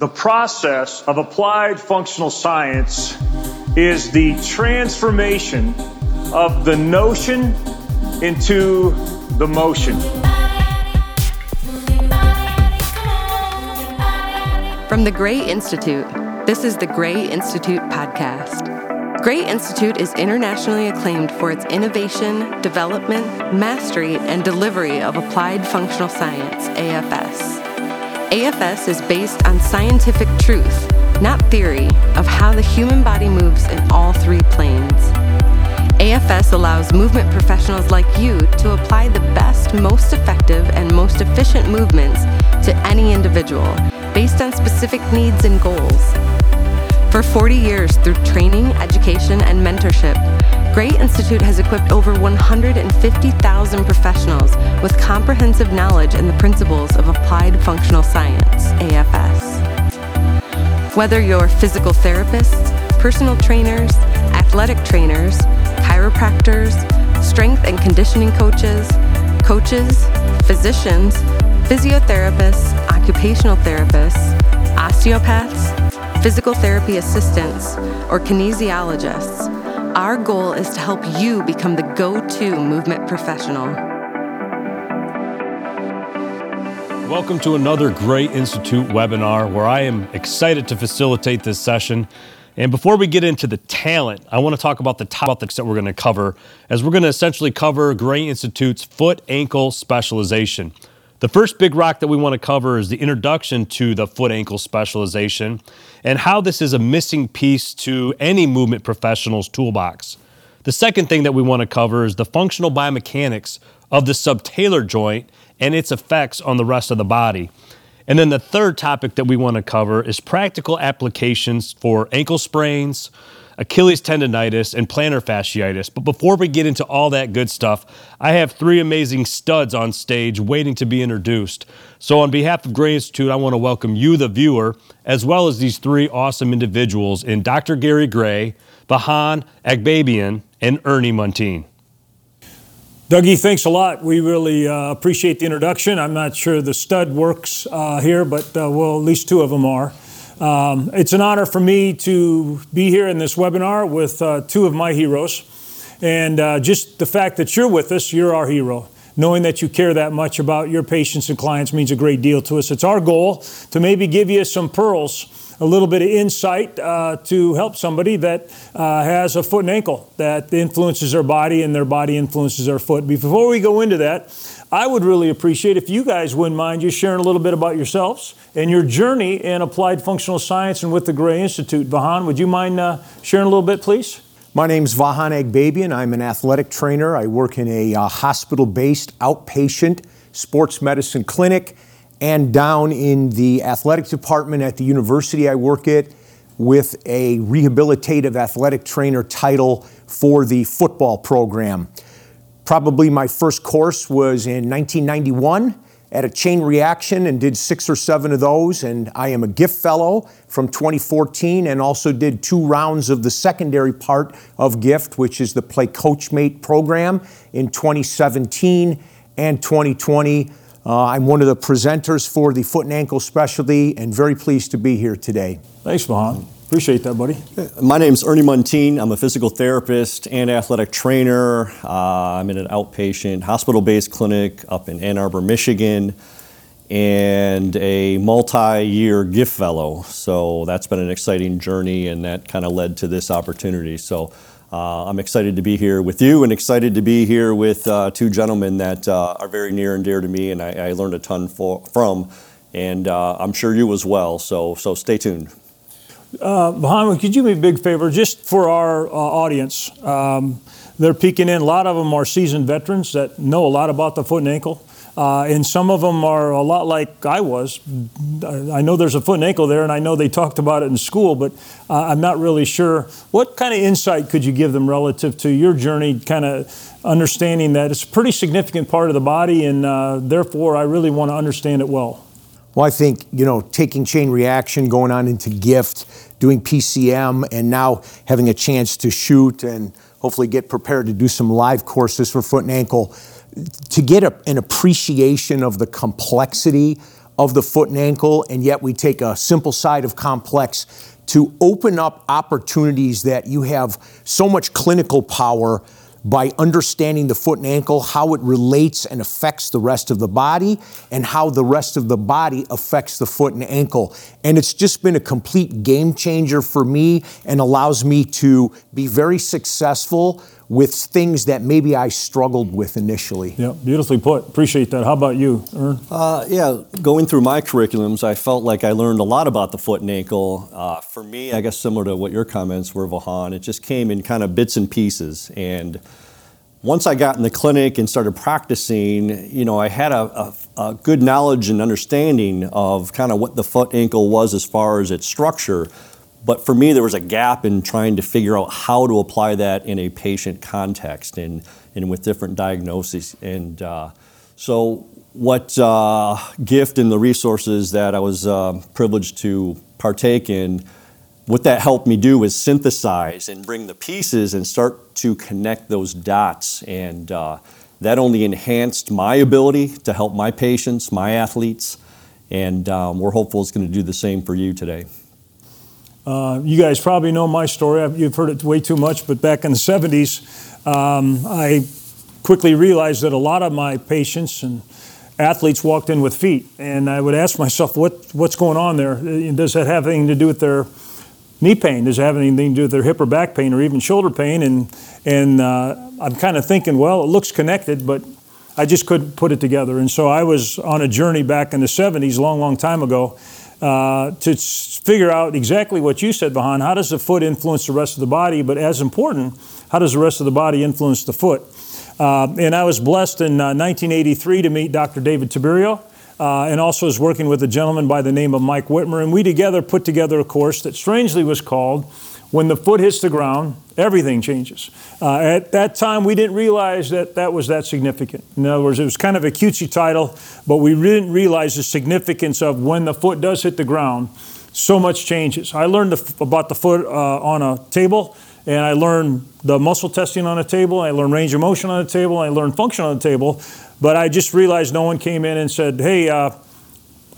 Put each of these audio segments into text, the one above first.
The process of applied functional science is the transformation of the notion into the motion. From the Gray Institute, this is the Gray Institute podcast. Gray Institute is internationally acclaimed for its innovation, development, mastery, and delivery of applied functional science, AFS. AFS is based on scientific truth, not theory, of how the human body moves in all three planes. AFS allows movement professionals like you to apply the best, most effective, and most efficient movements to any individual based on specific needs and goals. For 40 years, through training, education, and mentorship, Gray Institute has equipped over 150,000 professionals with comprehensive knowledge in the principles of applied functional science, AFS. Whether you're physical therapists, personal trainers, athletic trainers, chiropractors, strength and conditioning coaches, coaches, physicians, physiotherapists, occupational therapists, osteopaths, physical therapy assistants, or kinesiologists, our goal is to help you become the go to movement professional. Welcome to another Gray Institute webinar where I am excited to facilitate this session. And before we get into the talent, I want to talk about the topics that we're going to cover, as we're going to essentially cover Gray Institute's foot ankle specialization. The first big rock that we want to cover is the introduction to the foot ankle specialization and how this is a missing piece to any movement professional's toolbox. The second thing that we want to cover is the functional biomechanics of the subtalar joint and its effects on the rest of the body. And then the third topic that we want to cover is practical applications for ankle sprains, Achilles tendonitis, and plantar fasciitis. But before we get into all that good stuff, I have three amazing studs on stage waiting to be introduced. So, on behalf of Gray Institute, I want to welcome you, the viewer, as well as these three awesome individuals in Dr. Gary Gray, Vahan Agbabian, and Ernie Muntean. Dougie, thanks a lot. We really uh, appreciate the introduction. I'm not sure the stud works uh, here, but uh, well, at least two of them are. Um, it's an honor for me to be here in this webinar with uh, two of my heroes. And uh, just the fact that you're with us, you're our hero. Knowing that you care that much about your patients and clients means a great deal to us. It's our goal to maybe give you some pearls a little bit of insight uh, to help somebody that uh, has a foot and ankle that influences their body and their body influences their foot. Before we go into that, I would really appreciate if you guys wouldn't mind just sharing a little bit about yourselves and your journey in applied functional science and with the Gray Institute. Vahan, would you mind uh, sharing a little bit, please? My name is Vahan Agbabian. I'm an athletic trainer. I work in a uh, hospital based outpatient sports medicine clinic and down in the athletic department at the university I work at with a rehabilitative athletic trainer title for the football program. Probably my first course was in 1991 at a chain reaction and did six or seven of those. And I am a gift fellow from 2014 and also did two rounds of the secondary part of gift, which is the Play Coachmate program in 2017 and 2020. Uh, I'm one of the presenters for the foot and ankle specialty and very pleased to be here today. Thanks, Vahan. Appreciate that, buddy. My name is Ernie Muntean. I'm a physical therapist and athletic trainer. Uh, I'm in an outpatient hospital based clinic up in Ann Arbor, Michigan, and a multi year gift fellow. So that's been an exciting journey, and that kind of led to this opportunity. So uh, I'm excited to be here with you and excited to be here with uh, two gentlemen that uh, are very near and dear to me and I, I learned a ton for, from, and uh, I'm sure you as well. So, so stay tuned. Uh, could you do me a big favor just for our uh, audience? Um, they're peeking in. A lot of them are seasoned veterans that know a lot about the foot and ankle. Uh, and some of them are a lot like I was. I know there's a foot and ankle there, and I know they talked about it in school, but uh, I'm not really sure. What kind of insight could you give them relative to your journey, kind of understanding that it's a pretty significant part of the body, and uh, therefore I really want to understand it well? Well, I think, you know, taking chain reaction, going on into gift, doing PCM, and now having a chance to shoot and hopefully get prepared to do some live courses for foot and ankle to get a, an appreciation of the complexity of the foot and ankle, and yet we take a simple side of complex to open up opportunities that you have so much clinical power by understanding the foot and ankle, how it relates and affects the rest of the body, and how the rest of the body affects the foot and ankle. And it's just been a complete game changer for me and allows me to be very successful with things that maybe I struggled with initially. Yeah, beautifully put. Appreciate that. How about you, Ern? Uh, yeah, going through my curriculums, I felt like I learned a lot about the foot and ankle. Uh, for me, I guess similar to what your comments were, Vahan, it just came in kind of bits and pieces. And once I got in the clinic and started practicing, you know, I had a, a, a good knowledge and understanding of kind of what the foot ankle was as far as its structure. But for me, there was a gap in trying to figure out how to apply that in a patient context and, and with different diagnoses. And uh, so, what uh, gift and the resources that I was uh, privileged to partake in, what that helped me do was synthesize and bring the pieces and start to connect those dots. And uh, that only enhanced my ability to help my patients, my athletes. And um, we're hopeful it's going to do the same for you today. Uh, you guys probably know my story. You've heard it way too much, but back in the 70s, um, I quickly realized that a lot of my patients and athletes walked in with feet, and I would ask myself, what, what's going on there? Uh, does that have anything to do with their knee pain? Does it have anything to do with their hip or back pain or even shoulder pain? And, and uh, I'm kind of thinking, well, it looks connected, but I just couldn't put it together. And so I was on a journey back in the 70s, long, long time ago, uh, to figure out exactly what you said, Vahan. How does the foot influence the rest of the body? But as important, how does the rest of the body influence the foot? Uh, and I was blessed in uh, 1983 to meet Dr. David Tiberio. Uh, and also was working with a gentleman by the name of Mike Whitmer. And we together put together a course that strangely was called When the Foot Hits the Ground, Everything Changes. Uh, at that time, we didn't realize that that was that significant. In other words, it was kind of a cutesy title, but we didn't realize the significance of when the foot does hit the ground, so much changes. I learned the, about the foot uh, on a table, and I learned the muscle testing on a table, I learned range of motion on a table, I learned function on a table, but I just realized no one came in and said, hey, uh,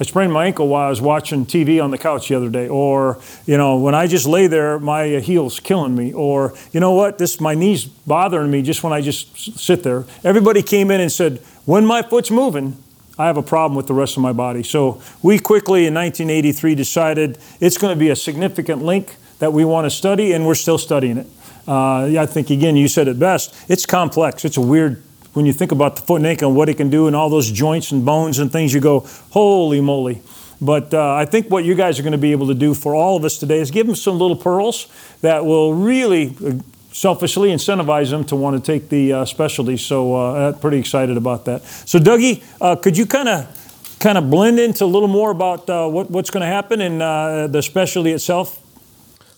I sprained my ankle while I was watching TV on the couch the other day. Or, you know, when I just lay there, my heel's killing me. Or, you know what, this my knee's bothering me just when I just sit there. Everybody came in and said, when my foot's moving, I have a problem with the rest of my body. So we quickly in 1983 decided it's going to be a significant link that we want to study, and we're still studying it. Uh, I think, again, you said it best. It's complex. It's a weird when you think about the foot and ankle and what it can do and all those joints and bones and things, you go, holy moly. But uh, I think what you guys are going to be able to do for all of us today is give them some little pearls that will really uh, selfishly incentivize them to want to take the uh, specialty. So uh, I'm pretty excited about that. So Dougie, uh, could you kind of kind of blend into a little more about uh, what, what's going to happen in the specialty itself?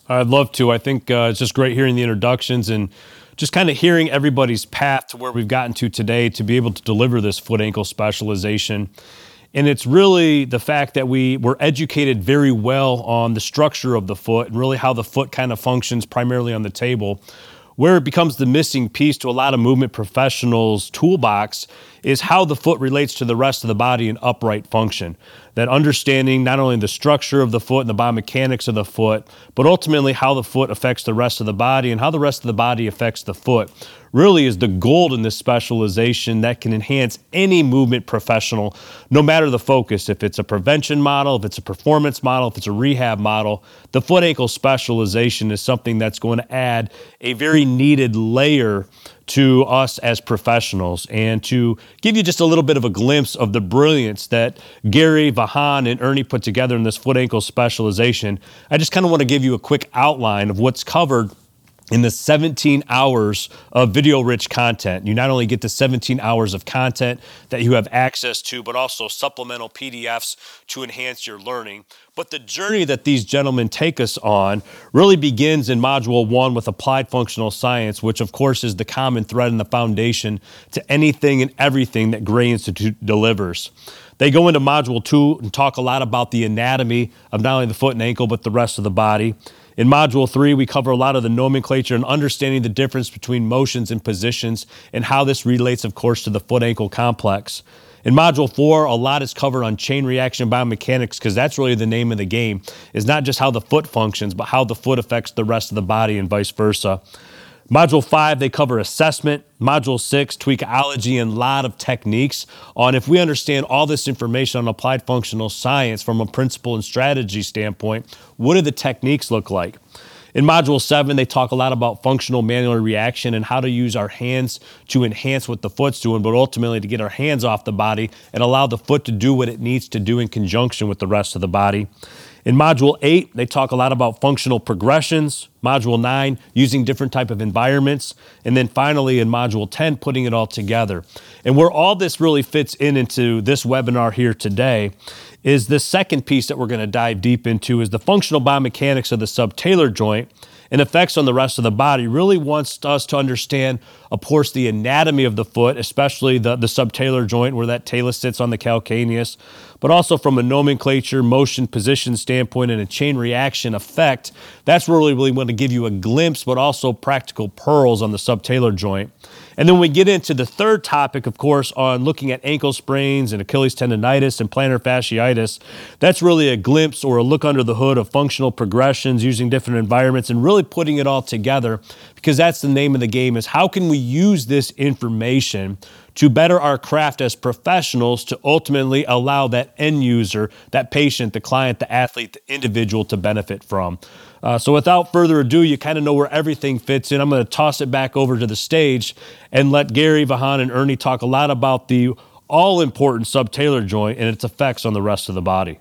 I'd love to. I think it's just great hearing the introductions and just kind of hearing everybody's path to where we've gotten to today to be able to deliver this foot ankle specialization. And it's really the fact that we were educated very well on the structure of the foot and really how the foot kind of functions primarily on the table. Where it becomes the missing piece to a lot of movement professionals' toolbox is how the foot relates to the rest of the body in upright function. That understanding not only the structure of the foot and the biomechanics of the foot, but ultimately how the foot affects the rest of the body and how the rest of the body affects the foot really is the gold in this specialization that can enhance any movement professional, no matter the focus. If it's a prevention model, if it's a performance model, if it's a rehab model, the foot ankle specialization is something that's going to add a very needed layer to us as professionals and to give you just a little bit of a glimpse of the brilliance that Gary, Vahan, and Ernie put together in this foot ankle specialization. I just kind of want to give you a quick outline of what's covered in the 17 hours of video rich content. You not only get the 17 hours of content that you have access to, but also supplemental PDFs to enhance your learning. But the journey that these gentlemen take us on really begins in Module 1 with Applied Functional Science, which, of course, is the common thread and the foundation to anything and everything that Gray Institute delivers. They go into Module 2 and talk a lot about the anatomy of not only the foot and ankle, but the rest of the body. In Module 3, we cover a lot of the nomenclature and understanding the difference between motions and positions and how this relates, of course, to the foot ankle complex. In Module 4, a lot is covered on chain reaction biomechanics because that's really the name of the game, is not just how the foot functions, but how the foot affects the rest of the body and vice versa. Module 5, they cover assessment. Module 6, tweakology and a lot of techniques on if we understand all this information on applied functional science from a principle and strategy standpoint, what do the techniques look like? In Module 7, they talk a lot about functional manual reaction and how to use our hands to enhance what the foot's doing, but ultimately to get our hands off the body and allow the foot to do what it needs to do in conjunction with the rest of the body. In Module 8, they talk a lot about functional progressions. Module 9, using different type of environments. And then finally in Module 10, putting it all together. And where all this really fits in into this webinar here today is the second piece that we're going to dive deep into is the functional biomechanics of the subtalar joint and effects on the rest of the body really wants us to understand, of course, the anatomy of the foot, especially the, the subtalar joint where that talus sits on the calcaneus, but also from a nomenclature, motion, position standpoint, and a chain reaction effect. That's really, really want to give you a glimpse, but also practical pearls on the subtalar joint. And then we get into the third topic, of course, on looking at ankle sprains and Achilles tendonitis and plantar fasciitis. That's really a glimpse or a look under the hood of functional progressions using different environments and really putting it all together because that's the name of the game is how can we use this information to better our craft as professionals to ultimately allow that end user, that patient, the client, the athlete, the individual to benefit from. Uh, so without further ado, you kind of know where everything fits in. I'm going to toss it back over to the stage and let Gary, Vahan, and Ernie talk a lot about the all important subtalar joint and its effects on the rest of the body.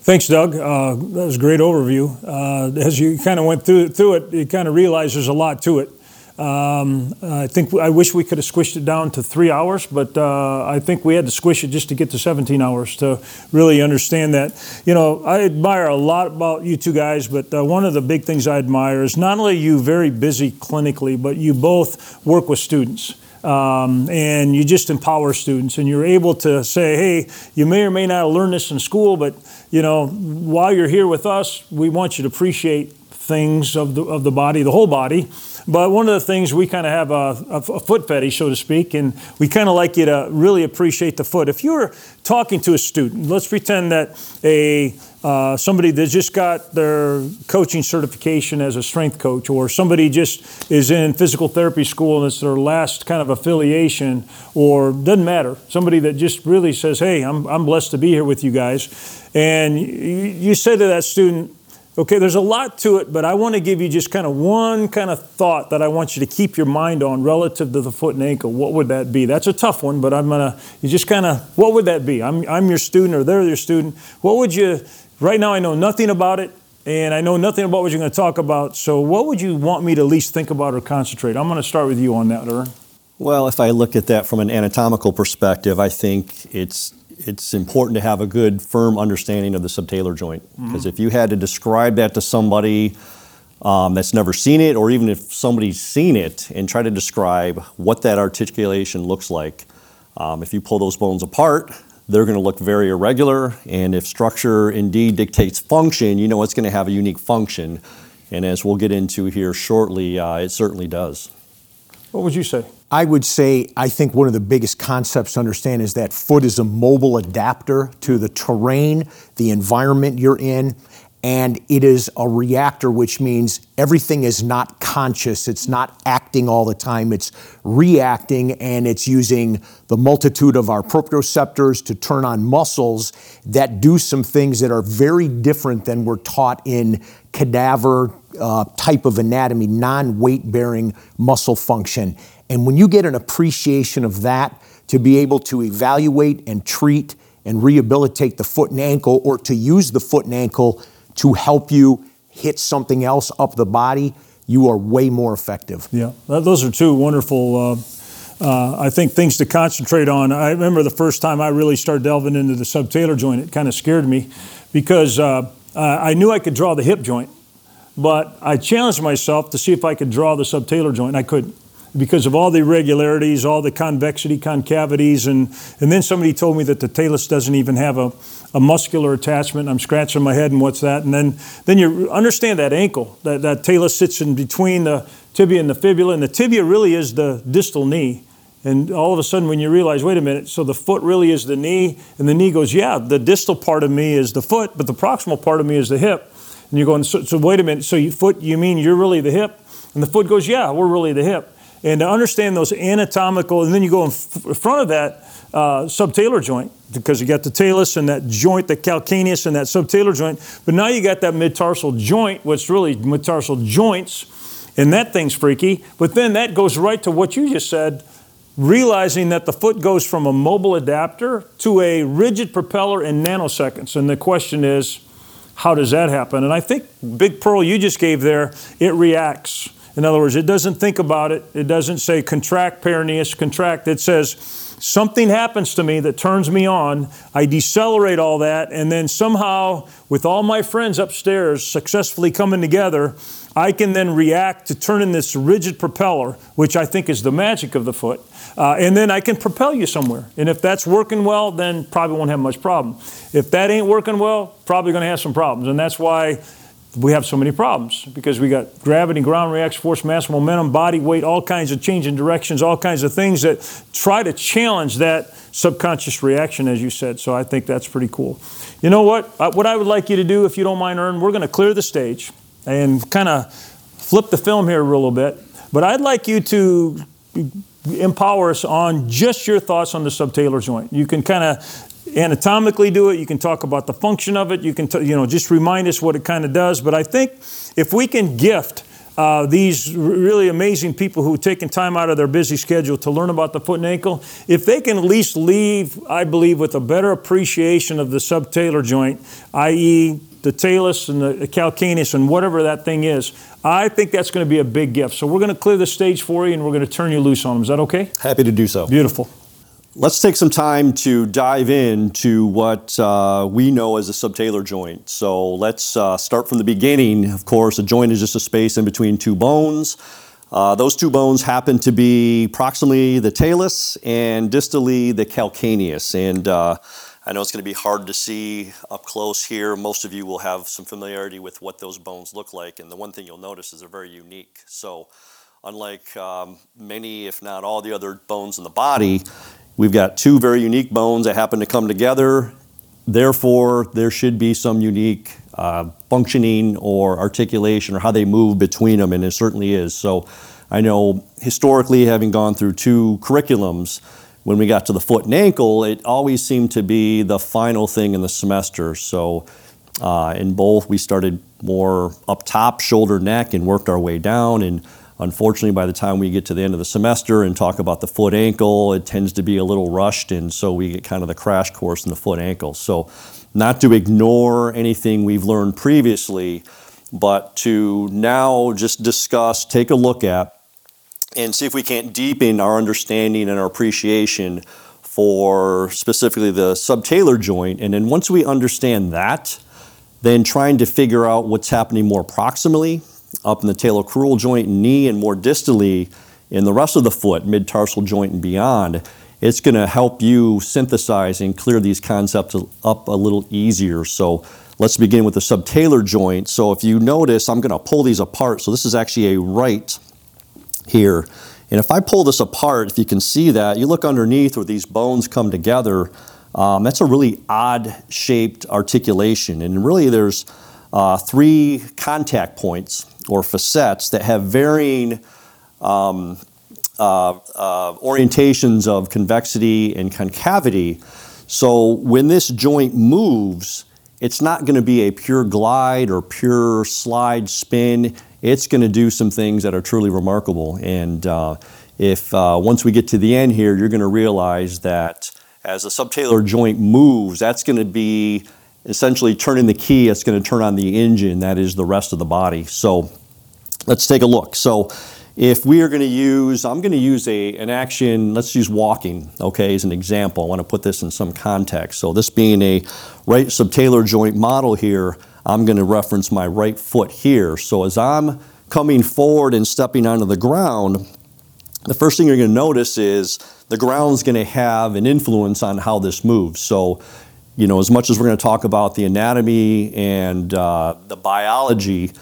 Thanks, Doug. Uh, that was a great overview. Uh, as you kind of went through, through it, you kind of realize there's a lot to it. Um, I think I wish we could have squished it down to three hours, but uh, I think we had to squish it just to get to 17 hours to really understand that. You know, I admire a lot about you two guys, but uh, one of the big things I admire is not only you very busy clinically, but you both work with students. Um, and you just empower students and you're able to say hey you may or may not learn this in school but you know while you're here with us we want you to appreciate things of the, of the body the whole body but one of the things we kind of have a, a, foot fetish, so to speak, and we kind of like you to really appreciate the foot. If you're talking to a student, let's pretend that a uh, somebody that just got their coaching certification as a strength coach, or somebody just is in physical therapy school and it's their last kind of affiliation, or doesn't matter. Somebody that just really says, "Hey, I'm I'm blessed to be here with you guys," and you, you say to that student, Okay, there's a lot to it, but I want to give you just kind of one kind of thought that I want you to keep your mind on relative to the foot and ankle. What would that be? That's a tough one, but I'm gonna you just kind of what would that be? I'm I'm your student or they're your student. What would you right now I know nothing about it and I know nothing about what you're going to talk about. So what would you want me to least think about or concentrate? I'm going to start with you on that, Ern. Well, if I look at that from an anatomical perspective, I think it's it's important to have a good, firm understanding of the subtalar joint. Because mm-hmm. if you had to describe that to somebody um, that's never seen it, or even if somebody's seen it and try to describe what that articulation looks like, um, if you pull those bones apart, they're going to look very irregular. And if structure indeed dictates function, you know it's going to have a unique function. And as we'll get into here shortly, uh, it certainly does. What would you say? I would say I think one of the biggest concepts to understand is that foot is a mobile adapter to the terrain, the environment you're in, and it is a reactor, which means everything is not conscious. It's not acting all the time. It's reacting, and it's using the multitude of our proprioceptors to turn on muscles that do some things that are very different than we're taught in cadaver uh, type of anatomy, non weight bearing muscle function. And when you get an appreciation of that, to be able to evaluate and treat and rehabilitate the foot and ankle, or to use the foot and ankle to help you hit something else up the body, you are way more effective. Yeah, those are two wonderful. Uh, uh, I think things to concentrate on. I remember the first time I really started delving into the subtalar joint, it kind of scared me because uh, I knew I could draw the hip joint, but I challenged myself to see if I could draw the subtalar joint. and I couldn't because of all the irregularities, all the convexity, concavities, and, and then somebody told me that the talus doesn't even have a, a muscular attachment. I'm scratching my head and what's that? And then, then you understand that ankle, that, that talus sits in between the tibia and the fibula, and the tibia really is the distal knee. And all of a sudden, when you realize, wait a minute, so the foot really is the knee, and the knee goes, yeah, the distal part of me is the foot, but the proximal part of me is the hip. And you're going, so, so wait a minute, so foot, you mean you're really the hip? And the foot goes, yeah, we're really the hip. And to understand those anatomical, and then you go in front of that uh, subtalar joint because you got the talus and that joint, the calcaneus and that subtalar joint. But now you got that mid-tarsal joint, which really mid-tarsal joints, and that thing's freaky. But then that goes right to what you just said, realizing that the foot goes from a mobile adapter to a rigid propeller in nanoseconds. And the question is, how does that happen? And I think Big Pearl you just gave there, it reacts. In other words, it doesn't think about it. It doesn't say contract peroneus, contract. It says something happens to me that turns me on. I decelerate all that, and then somehow, with all my friends upstairs successfully coming together, I can then react to turning this rigid propeller, which I think is the magic of the foot, uh, and then I can propel you somewhere. And if that's working well, then probably won't have much problem. If that ain't working well, probably going to have some problems, and that's why we have so many problems because we got gravity, ground reaction, force, mass, momentum, body weight, all kinds of changing directions, all kinds of things that try to challenge that subconscious reaction, as you said. So I think that's pretty cool. You know what? Uh, what I would like you to do, if you don't mind, Ern, we're going to clear the stage and kind of flip the film here a little bit. But I'd like you to empower us on just your thoughts on the subtalar joint. You can kind of anatomically do it. You can talk about the function of it. You can, t- you know, just remind us what it kind of does. But I think if we can gift uh, these really amazing people who've taken time out of their busy schedule to learn about the foot and ankle, if they can at least leave, I believe, with a better appreciation of the subtalar joint, i.e., the talus and the calcaneus and whatever that thing is, I think that's going to be a big gift. So we're going to clear the stage for you and we're going to turn you loose on them. Is that okay? Happy to do so. Beautiful. Let's take some time to dive into what uh, we know as a subtalar joint. So let's uh, start from the beginning. Of course, a joint is just a space in between two bones. Uh, those two bones happen to be proximally the talus and distally the calcaneus. And uh, I know it's going to be hard to see up close here. Most of you will have some familiarity with what those bones look like. And the one thing you'll notice is they're very unique. So unlike um, many, if not all, the other bones in the body, We've got two very unique bones that happen to come together. Therefore, there should be some unique uh, functioning or articulation or how they move between them, and it certainly is. So I know historically, having gone through two curriculums, when we got to the foot and ankle, it always seemed to be the final thing in the semester. So uh, in both, we started more up top, shoulder, neck, and worked our way down. And Unfortunately, by the time we get to the end of the semester and talk about the foot ankle, it tends to be a little rushed, and so we get kind of the crash course in the foot ankle. So, not to ignore anything we've learned previously, but to now just discuss, take a look at, and see if we can't deepen our understanding and our appreciation for specifically the subtalar joint. And then once we understand that, then trying to figure out what's happening more proximally up in the talocrural joint and knee and more distally in the rest of the foot, mid-tarsal joint and beyond, it's going to help you synthesize and clear these concepts up a little easier. So let's begin with the subtalar joint. So if you notice, I'm going to pull these apart. So this is actually a right here. And if I pull this apart, if you can see that, you look underneath where these bones come together, um, that's a really odd shaped articulation. And really there's uh, three contact points or facets that have varying um, uh, uh, orientations of convexity and concavity. So when this joint moves, it's not going to be a pure glide or pure slide spin. It's going to do some things that are truly remarkable. And uh, if uh, once we get to the end here, you're going to realize that as the subtalar joint moves, that's going to be essentially turning the key, it's going to turn on the engine, that is the rest of the body. So let's take a look. So if we are going to use, I'm going to use a, an action, let's use walking, okay, as an example. I want to put this in some context. So this being a right subtalar joint model here, I'm going to reference my right foot here. So as I'm coming forward and stepping onto the ground, the first thing you're going to notice is the ground's going to have an influence on how this moves. So you know, as much as we're going to talk about the anatomy and uh, the biology,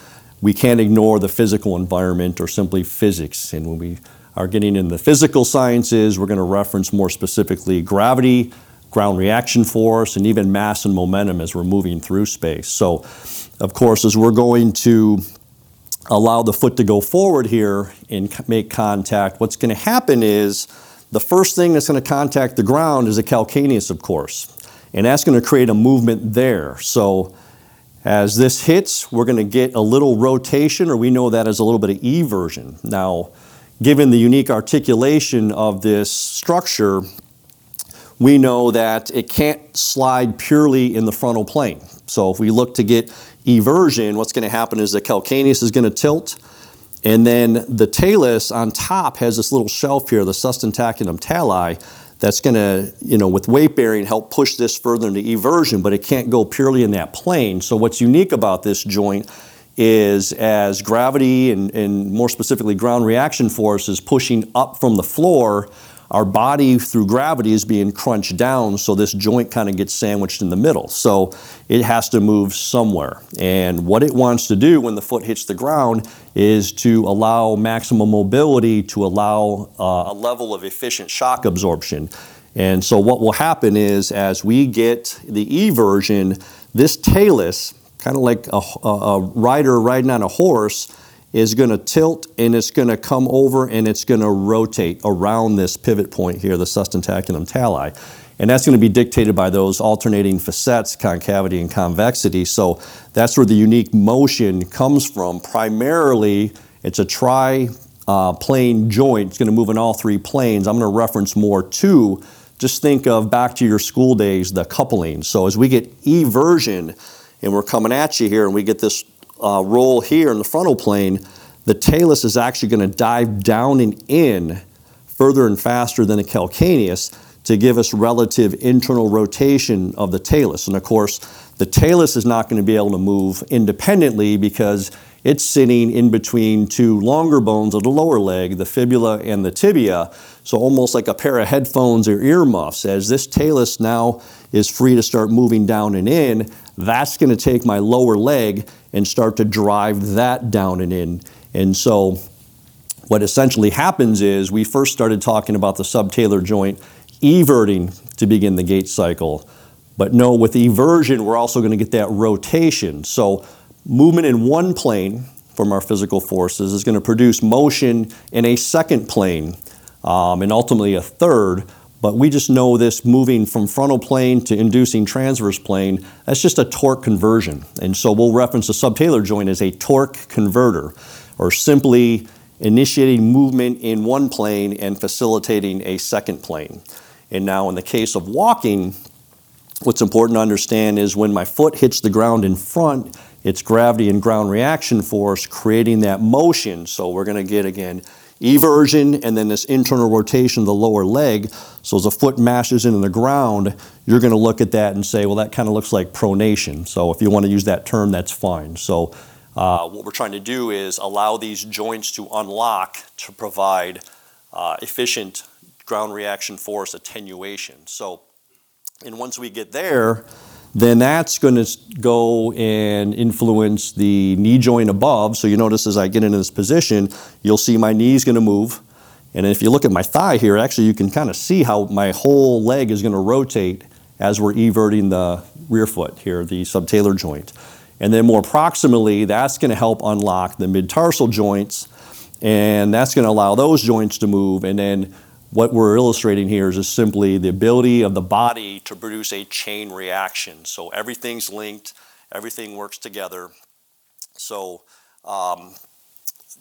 we can't ignore the physical environment or simply physics. And when we are getting in the physical sciences, we're going to reference more specifically gravity, ground reaction force, and even mass and momentum as we're moving through space. So, of course, as we're going to allow the foot to go forward here and make contact, what's going to happen is the first thing that's going to contact the ground is a calcaneus, of course, and that's going to create a movement there. So, as this hits, we're going to get a little rotation, or we know that as a little bit of eversion. Now, given the unique articulation of this structure, we know that it can't slide purely in the frontal plane. So if we look to get eversion, what's going to happen is the calcaneus is going to tilt, and then the talus on top has this little shelf here, the sustentaculum tali, that's going to, you know, with weight bearing, help push this further into eversion, but it can't go purely in that plane. So what's unique about this joint is as gravity and, and more specifically ground reaction force is pushing up from the floor, our body through gravity is being crunched down, so this joint kind of gets sandwiched in the middle. So it has to move somewhere. And what it wants to do when the foot hits the ground is to allow maximum mobility, to allow uh, a level of efficient shock absorption. And so what will happen is as we get the eversion, this talus, kind of like a, a, a rider riding on a horse, is going to tilt and it's going to come over and it's going to rotate around this pivot point here, the sustentaculum tali. And that's going to be dictated by those alternating facets, concavity and convexity. So that's where the unique motion comes from. Primarily, it's a tri uh, plane joint. It's going to move in all three planes. I'm going to reference more to. Just think of back to your school days, the coupling. So as we get eversion, and we're coming at you here, and we get this uh, roll here in the frontal plane, the talus is actually going to dive down and in further and faster than the calcaneus to give us relative internal rotation of the talus. And of course, the talus is not going to be able to move independently because it's sitting in between two longer bones of the lower leg, the fibula and the tibia. So almost like a pair of headphones or earmuffs. As this talus now is free to start moving down and in, that's going to take my lower leg and start to drive that down and in. And so what essentially happens is we first started talking about the subtalar joint everting to begin the gait cycle. But no, with eversion, we're also going to get that rotation. So movement in one plane from our physical forces is going to produce motion in a second plane um, and ultimately a third. But we just know this moving from frontal plane to inducing transverse plane, that's just a torque conversion. And so we'll reference the subtalar joint as a torque converter, or simply initiating movement in one plane and facilitating a second plane. And now, in the case of walking, what's important to understand is when my foot hits the ground in front, it's gravity and ground reaction force creating that motion. So we're going to get again eversion and then this internal rotation of the lower leg. So as the foot mashes into the ground, you're going to look at that and say, well, that kind of looks like pronation. So if you want to use that term, that's fine. So uh, what we're trying to do is allow these joints to unlock to provide uh, efficient ground reaction force attenuation. So, and once we get there, then that's going to go and influence the knee joint above. So you notice as I get into this position, you'll see my knee's going to move. And if you look at my thigh here, actually you can kind of see how my whole leg is going to rotate as we're everting the rear foot here, the subtalar joint. And then more proximally, that's going to help unlock the mid-tarsal joints, and that's going to allow those joints to move. And then what we're illustrating here is just simply the ability of the body to produce a chain reaction. So everything's linked, everything works together. So um,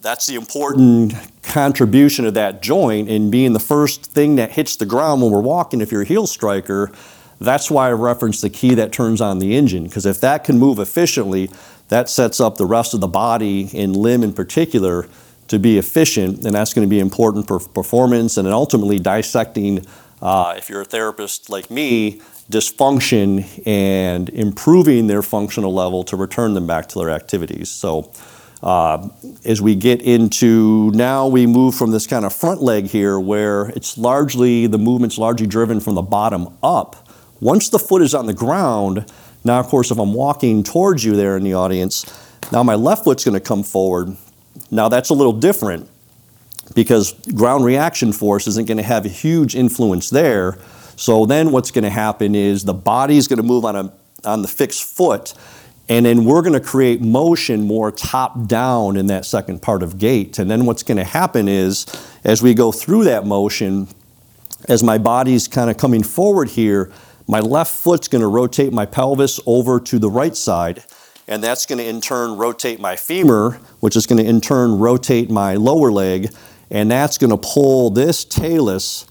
that's the important contribution of that joint in being the first thing that hits the ground when we're walking. If you're a heel striker, that's why I referenced the key that turns on the engine, because if that can move efficiently, that sets up the rest of the body and limb in particular to be efficient, and that's going to be important for performance and then ultimately dissecting, uh, if you're a therapist like me, dysfunction and improving their functional level to return them back to their activities. So, uh, as we get into now, we move from this kind of front leg here where it's largely, the movement's largely driven from the bottom up. Once the foot is on the ground, now, of course, if I'm walking towards you there in the audience, now my left foot's going to come forward now that's a little different because ground reaction force isn't going to have a huge influence there. So then what's going to happen is the body's going to move on, a, on the fixed foot, and then we're going to create motion more top down in that second part of gait. And then what's going to happen is as we go through that motion, as my body's kind of coming forward here, my left foot's going to rotate my pelvis over to the right side, and that's going to in turn rotate my femur, which is going to in turn rotate my lower leg, and that's going to pull this talus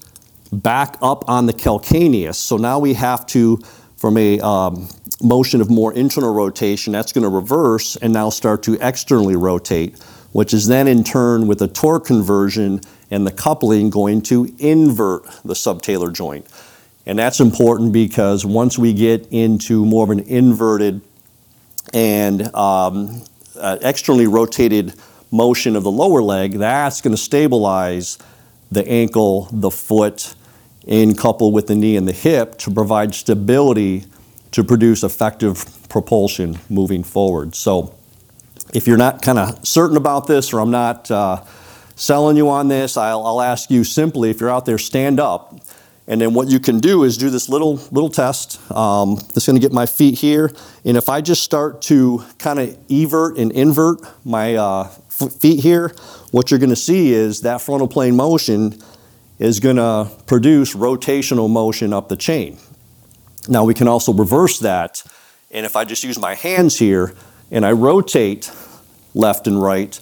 back up on the calcaneus. So now we have to, from a um, motion of more internal rotation, that's going to reverse and now start to externally rotate, which is then in turn with a torque conversion and the coupling going to invert the subtalar joint. And that's important because once we get into more of an inverted and um, uh, externally rotated motion of the lower leg, that's going to stabilize the ankle, the foot, in coupled with the knee and the hip to provide stability to produce effective propulsion moving forward. So, if you're not kind of certain about this, or I'm not uh, selling you on this, I'll, I'll ask you simply if you're out there, stand up. And then what you can do is do this little little test. Um, is going to get my feet here, and if I just start to kind of evert and invert my uh, feet here, what you're going to see is that frontal plane motion is going to produce rotational motion up the chain. Now we can also reverse that, and if I just use my hands here and I rotate left and right,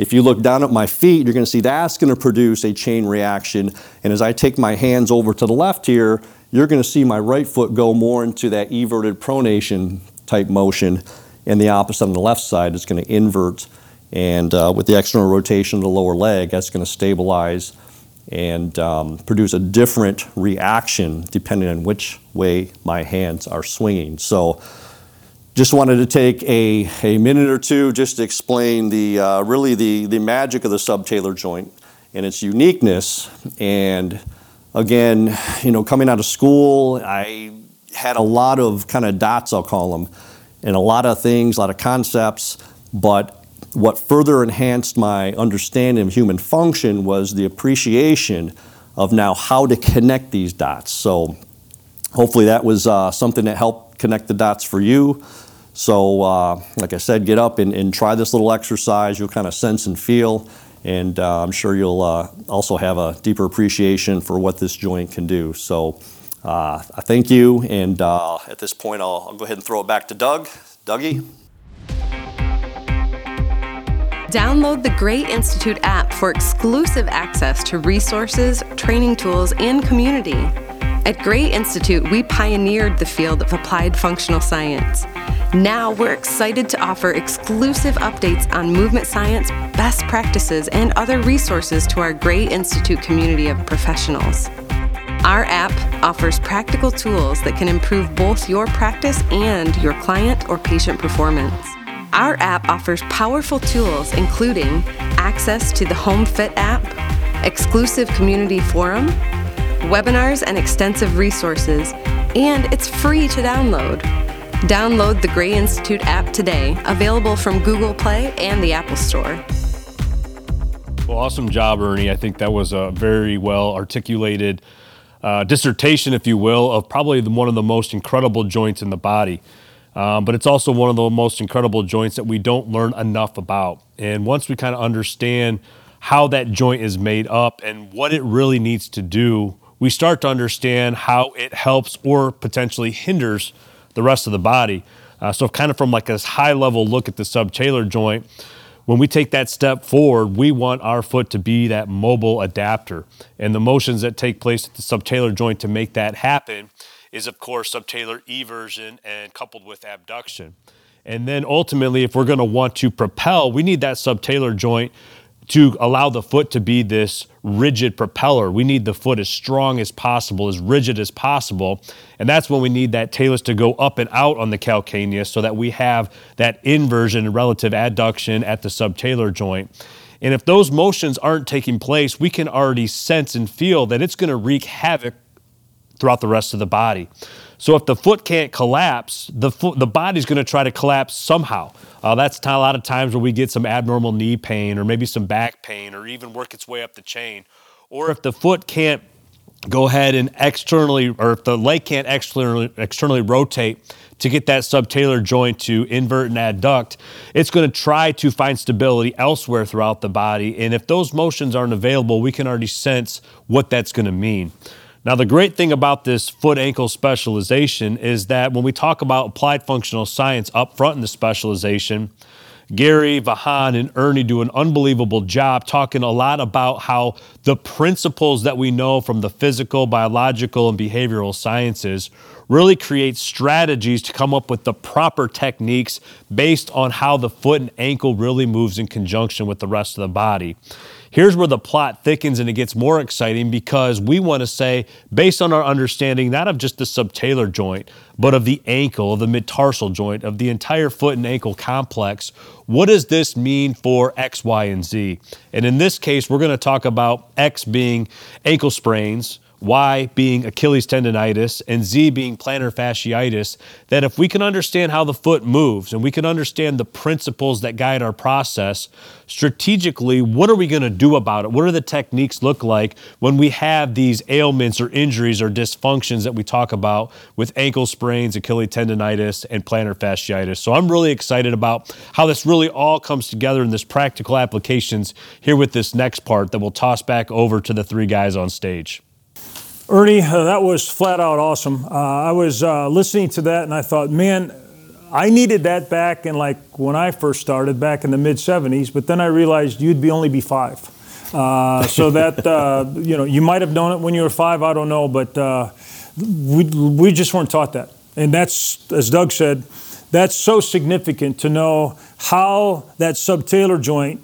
if you look down at my feet, you're going to see that's going to produce a chain reaction. And as I take my hands over to the left here, you're going to see my right foot go more into that everted pronation type motion, and the opposite on the left side is going to invert. And uh, with the external rotation of the lower leg, that's going to stabilize and um, produce a different reaction depending on which way my hands are swinging. So just wanted to take a, a minute or two just to explain the uh, really the, the magic of the subtalar joint and its uniqueness. And again, you know, coming out of school, I had a lot of kind of dots, I'll call them, and a lot of things, a lot of concepts, but what further enhanced my understanding of human function was the appreciation of now how to connect these dots. So hopefully that was uh, something that helped connect the dots for you. So, uh, like I said, get up and, and, try this little exercise. You'll kind of sense and feel, and uh, I'm sure you'll uh, also have a deeper appreciation for what this joint can do. So, uh, I thank you, and uh, at this point, I'll, I'll go ahead and throw it back to Doug. Dougie. Download the Gray Institute app for exclusive access to resources, training tools, and community. At Gray Institute, we pioneered the field of applied functional science. Now we're excited to offer exclusive updates on movement science, best practices, and other resources to our Gray Institute community of professionals. Our app offers practical tools that can improve both your practice and your client or patient performance. Our app offers powerful tools including access to the Home Fit app, exclusive community forum, webinars, and extensive resources, and it's free to download. Download the Gray Institute app today, available from Google Play and the Apple Store. Well, awesome job, Ernie. I think that was a very well articulated uh, dissertation, if you will, of probably one of the most incredible joints in the body. Um, but it's also one of the most incredible joints that we don't learn enough about. And once we kind of understand how that joint is made up and what it really needs to do, we start to understand how it helps or potentially hinders the rest of the body. Uh, so, kind of from like a high level look at the subtalar joint, when we take that step forward, we want our foot to be that mobile adapter. And the motions that take place at the subtalar joint to make that happen is, of course, subtalar eversion and coupled with abduction. And then ultimately, if we're going to want to propel, we need that subtalar joint to allow the foot to be this rigid propeller. We need the foot as strong as possible, as rigid as possible. And that's when we need that talus to go up and out on the calcaneus so that we have that inversion and relative adduction at the subtalar joint. And if those motions aren't taking place, we can already sense and feel that it's going to wreak havoc throughout the rest of the body. So if the foot can't collapse, the foot, the body's going to try to collapse somehow. Uh, that's a lot of times where we get some abnormal knee pain or maybe some back pain or even work its way up the chain. Or if the foot can't go ahead and externally, or if the leg can't externally, externally rotate to get that subtalar joint to invert and adduct, it's going to try to find stability elsewhere throughout the body. And if those motions aren't available, we can already sense what that's going to mean. Now, the great thing about this foot ankle specialization is that when we talk about applied functional science up front in the specialization, Gary, Vahan, and Ernie do an unbelievable job talking a lot about how the principles that we know from the physical, biological, and behavioral sciences really create strategies to come up with the proper techniques based on how the foot and ankle really moves in conjunction with the rest of the body. Here's where the plot thickens and it gets more exciting because we want to say, based on our understanding not of just the subtalar joint, but of the ankle, of the mid-tarsal joint, of the entire foot and ankle complex, what does this mean for X, Y, and Z? And in this case, we're going to talk about X being ankle sprains, Y being Achilles tendonitis, and Z being plantar fasciitis, that if we can understand how the foot moves and we can understand the principles that guide our process, strategically, what are we going to do about it? What do the techniques look like when we have these ailments or injuries or dysfunctions that we talk about with ankle sprains, Achilles tendonitis, and plantar fasciitis? So I'm really excited about how this really all comes together in this practical applications here with this next part that we'll toss back over to the three guys on stage. Ernie, uh, that was flat out awesome. Uh, I was uh, listening to that and I thought, man, I needed that back in like when I first started back in the mid 70s, but then I realized you'd be only be five. Uh, so that, uh, you know, you might have known it when you were five, I don't know, but uh, we, we just weren't taught that. And that's, as Doug said, that's so significant to know how that subtalar joint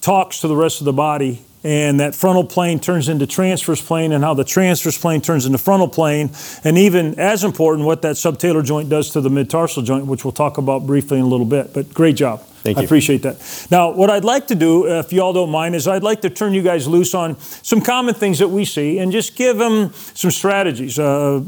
talks to the rest of the body and that frontal plane turns into transverse plane and how the transverse plane turns into frontal plane and even as important what that subtalar joint does to the mid-tarsal joint which we'll talk about briefly in a little bit but great job Thank I appreciate that. Now, what I'd like to do, if you all don't mind, is I'd like to turn you guys loose on some common things that we see and just give them some strategies. Uh,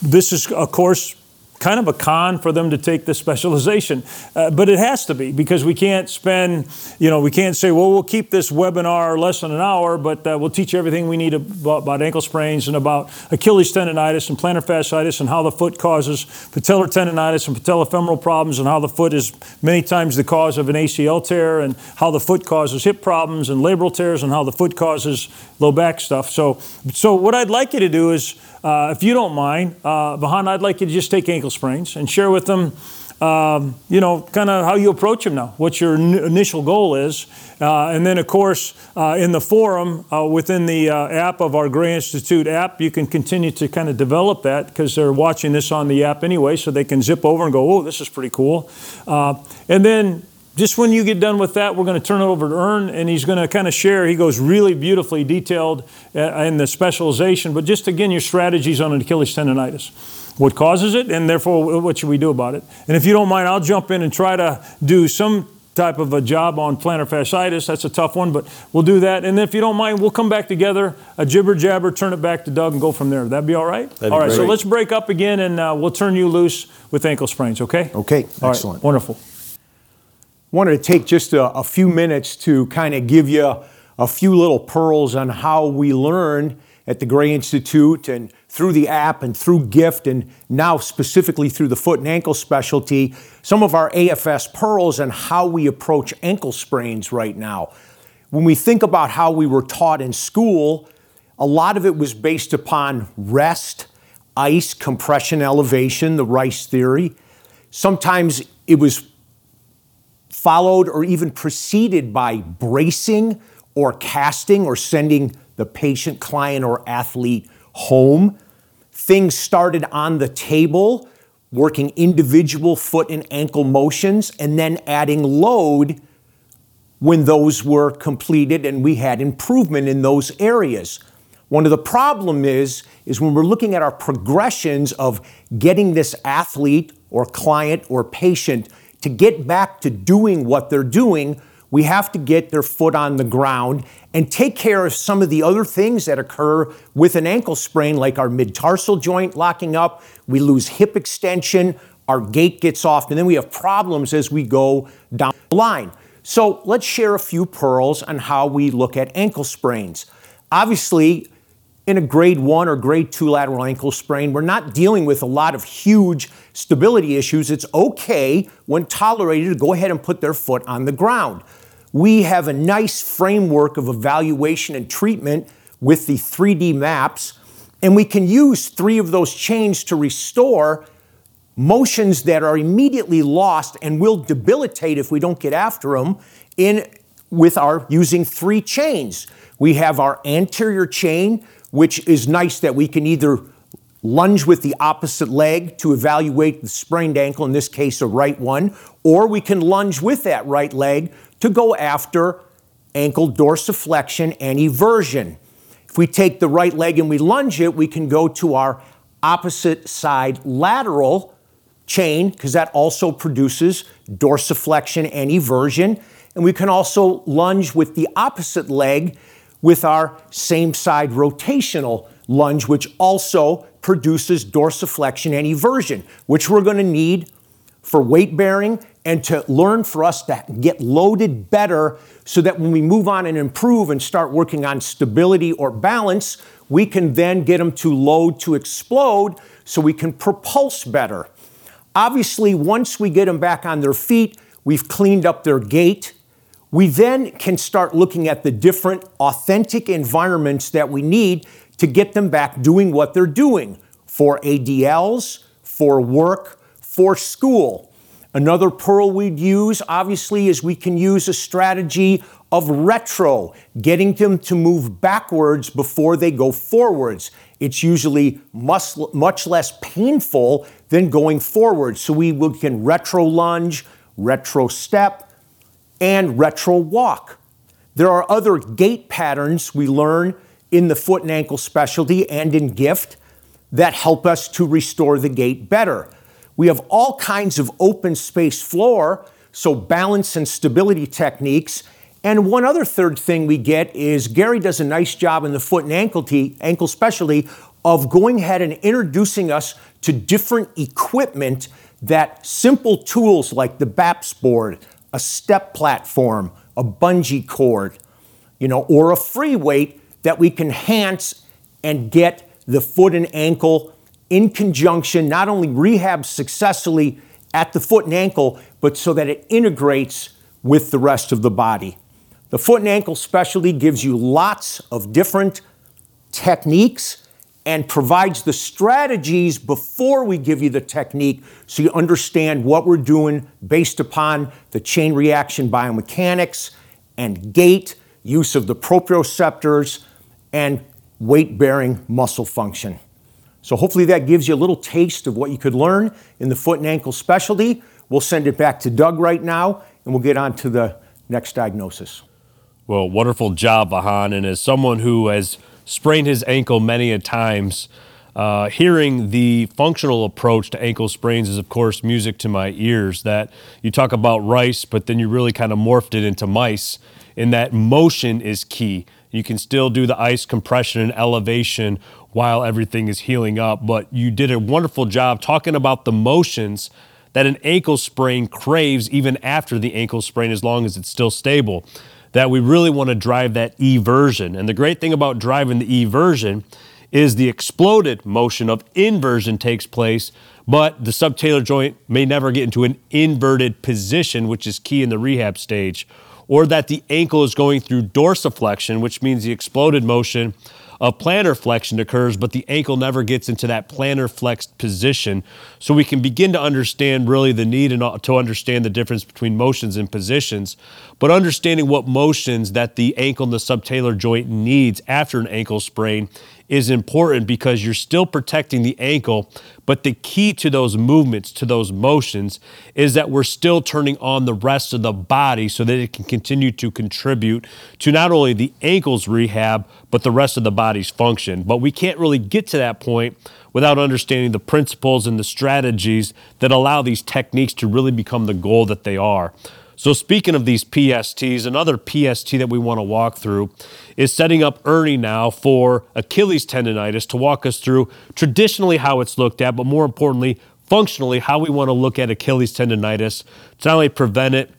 this is, of course, kind of a con for them to take this specialization. Uh, but it has to be because we can't spend, you know, we can't say, well, we'll keep this webinar less than an hour, but uh, we'll teach you everything we need about, about, ankle sprains and about Achilles tendonitis and plantar fasciitis and how the foot causes patellar tendonitis and patellofemoral problems and how the foot is many times the cause of an ACL tear and how the foot causes hip problems and labral tears and how the foot causes low back stuff. So, so what I'd like you to do is uh, if you don't mind, uh, Vahan, I'd like you to just take ankle sprains and share with them, um, you know, kind of how you approach them now, what your n- initial goal is. Uh, and then, of course, uh, in the forum uh, within the uh, app of our Gray Institute app, you can continue to kind of develop that because they're watching this on the app anyway, so they can zip over and go, oh, this is pretty cool. and then just when you get done with that, we're going to turn it over to Ern, and he's going to kind of share. He goes really beautifully detailed uh, in the specialization, but just again, your strategies on Achilles tendonitis. What causes it, and therefore, what should we do about it? And if you don't mind, I'll jump in and try to do some type of a job on plantar fasciitis. That's a tough one, but we'll do that. And then if you don't mind, we'll come back together, a jibber jabber, turn it back to Doug, and go from there. That'd be all right? That'd all right, great. so let's break up again, and uh, we'll turn you loose with ankle sprains, okay? Okay, All right, excellent. wonderful. Wanted to take just a, a few minutes to kind of give you a few little pearls on how we learn at the Gray Institute and through the app and through GIFT and now specifically through the foot and ankle specialty, some of our AFS pearls and how we approach ankle sprains right now. When we think about how we were taught in school, a lot of it was based upon rest, ice, compression, elevation, the Rice theory. Sometimes it was followed or even preceded by bracing or casting or sending the patient, client, or athlete home. Things started on the table, working individual foot and ankle motions, and then adding load when those were completed and we had improvement in those areas. One of the problem is is when we're looking at our progressions of getting this athlete or client or patient to get back to doing what they're doing, we have to get their foot on the ground and take care of some of the other things that occur with an ankle sprain, like our mid tarsal joint locking up, we lose hip extension, our gait gets off, and then we have problems as we go down the line. So let's share a few pearls on how we look at ankle sprains. Obviously, in a grade one or grade two lateral ankle sprain, we're not dealing with a lot of huge stability issues. It's okay when tolerated to go ahead and put their foot on the ground we have a nice framework of evaluation and treatment with the 3D maps, and we can use three of those chains to restore motions that are immediately lost and will debilitate if we don't get after them in with our using three chains. We have our anterior chain, which is nice that we can either lunge with the opposite leg to evaluate the sprained ankle, in this case, a right one, or we can lunge with that right leg to go after ankle dorsiflexion and eversion. If we take the right leg and we lunge it, we can go to our opposite side lateral chain because that also produces dorsiflexion and eversion. And we can also lunge with the opposite leg with our same side rotational lunge, which also produces dorsiflexion and eversion, which we're going to need for weight bearing and to learn for us to get loaded better so that when we move on and improve and start working on stability or balance, we can then get them to load to explode so we can propulse better. Obviously, once we get them back on their feet, we've cleaned up their gait. We then can start looking at the different authentic environments that we need to get them back doing what they're doing for ADLs, for work, for school. Another pearl we'd use, obviously, is we can use a strategy of retro, getting them to move backwards before they go forwards. It's usually much, much less painful than going forward. So we can retro lunge, retro step, and retro walk. There are other gait patterns we learn in the foot and ankle specialty and in GIFT that help us to restore the gait better. We have all kinds of open space floor, so balance and stability techniques. And one other third thing we get is Gary does a nice job in the foot and ankle, ankle specialty of going ahead and introducing us to different equipment that simple tools like the BAPS board, a step platform, a bungee cord, you know, or a free weight that we can enhance and get the foot and ankle in conjunction, not only rehab successfully at the foot and ankle, but so that it integrates with the rest of the body. The foot and ankle specialty gives you lots of different techniques and provides the strategies before we give you the technique so you understand what we're doing based upon the chain reaction biomechanics and gait, use of the proprioceptors, and weight bearing muscle function. So hopefully that gives you a little taste of what you could learn in the foot and ankle specialty. We'll send it back to Doug right now, and we'll get on to the next diagnosis. Well, wonderful job, Vahan. And as someone who has sprained his ankle many a times, uh, hearing the functional approach to ankle sprains is, of course, music to my ears. That you talk about rice, but then you really kind of morphed it into mice, in that motion is key. You can still do the ice compression and elevation while everything is healing up. But you did a wonderful job talking about the motions that an ankle sprain craves even after the ankle sprain, as long as it's still stable. That we really want to drive that eversion. And the great thing about driving the eversion is the exploded motion of inversion takes place, but the subtalar joint may never get into an inverted position, which is key in the rehab stage or that the ankle is going through dorsiflexion, which means the exploded motion of plantar flexion occurs, but the ankle never gets into that plantar flexed position. So we can begin to understand really the need and to understand the difference between motions and positions, but understanding what motions that the ankle and the subtalar joint needs after an ankle sprain is important because you're still protecting the ankle. But the key to those movements, to those motions, is that we're still turning on the rest of the body so that it can continue to contribute to not only the ankle's rehab, but the rest of the body's function. But we can't really get to that point without understanding the principles and the strategies that allow these techniques to really become the goal that they are. So, speaking of these PSTs, another PST that we want to walk through is setting up Ernie now for Achilles tendonitis to walk us through traditionally how it's looked at, but more importantly, functionally, how we want to look at Achilles tendonitis to not only prevent it,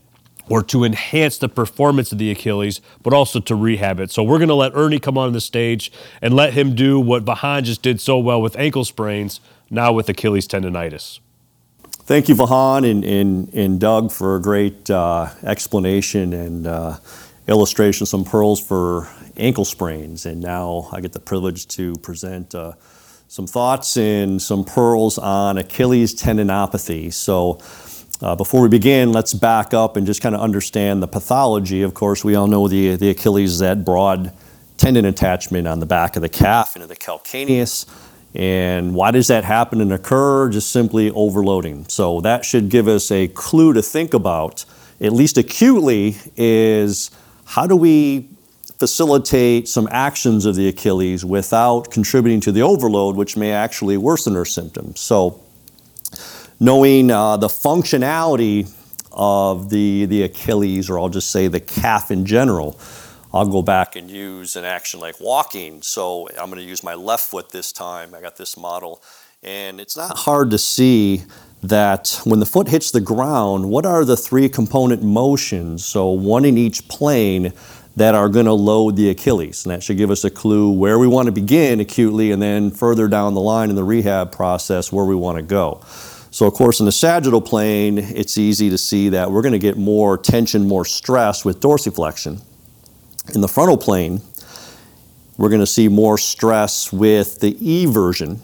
or to enhance the performance of the Achilles, but also to rehab it. So we're going to let Ernie come on the stage and let him do what Vahan just did so well with ankle sprains, now with Achilles tendonitis. Thank you, Vahan and, and, and Doug, for a great uh, explanation and uh, illustration, some pearls for ankle sprains. And now I get the privilege to present uh, some thoughts and some pearls on Achilles tendinopathy. So uh, before we begin, let's back up and just kind of understand the pathology. Of course, we all know the, the Achilles that broad tendon attachment on the back of the calf into the calcaneus. And why does that happen and occur? Just simply overloading. So that should give us a clue to think about, at least acutely, is how do we facilitate some actions of the Achilles without contributing to the overload, which may actually worsen our symptoms. So knowing uh, the functionality of the, the Achilles, or I'll just say the calf in general, I'll go back and use an action like walking. So I'm going to use my left foot this time. I got this model. And it's not hard to see that when the foot hits the ground, what are the three component motions? So one in each plane that are going to load the Achilles. And that should give us a clue where we want to begin acutely and then further down the line in the rehab process where we want to go. So, of course, in the sagittal plane, it's easy to see that we're going to get more tension, more stress with dorsiflexion. In the frontal plane, we're going to see more stress with the eversion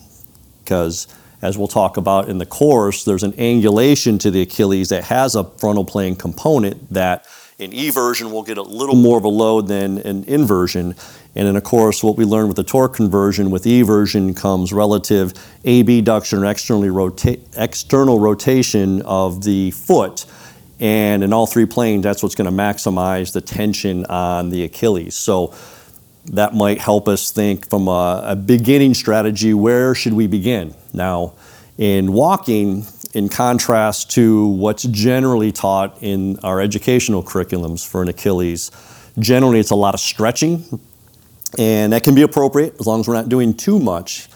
because, as we'll talk about in the course, there's an angulation to the Achilles that has a frontal plane component that in eversion will get a little more of a load than an inversion. And then, of course, what we learned with the torque conversion, with eversion comes relative abduction or externally rota- external rotation of the foot. And in all three planes, that's what's going to maximize the tension on the Achilles. So that might help us think from a, a beginning strategy where should we begin? Now, in walking, in contrast to what's generally taught in our educational curriculums for an Achilles, generally it's a lot of stretching, and that can be appropriate as long as we're not doing too much.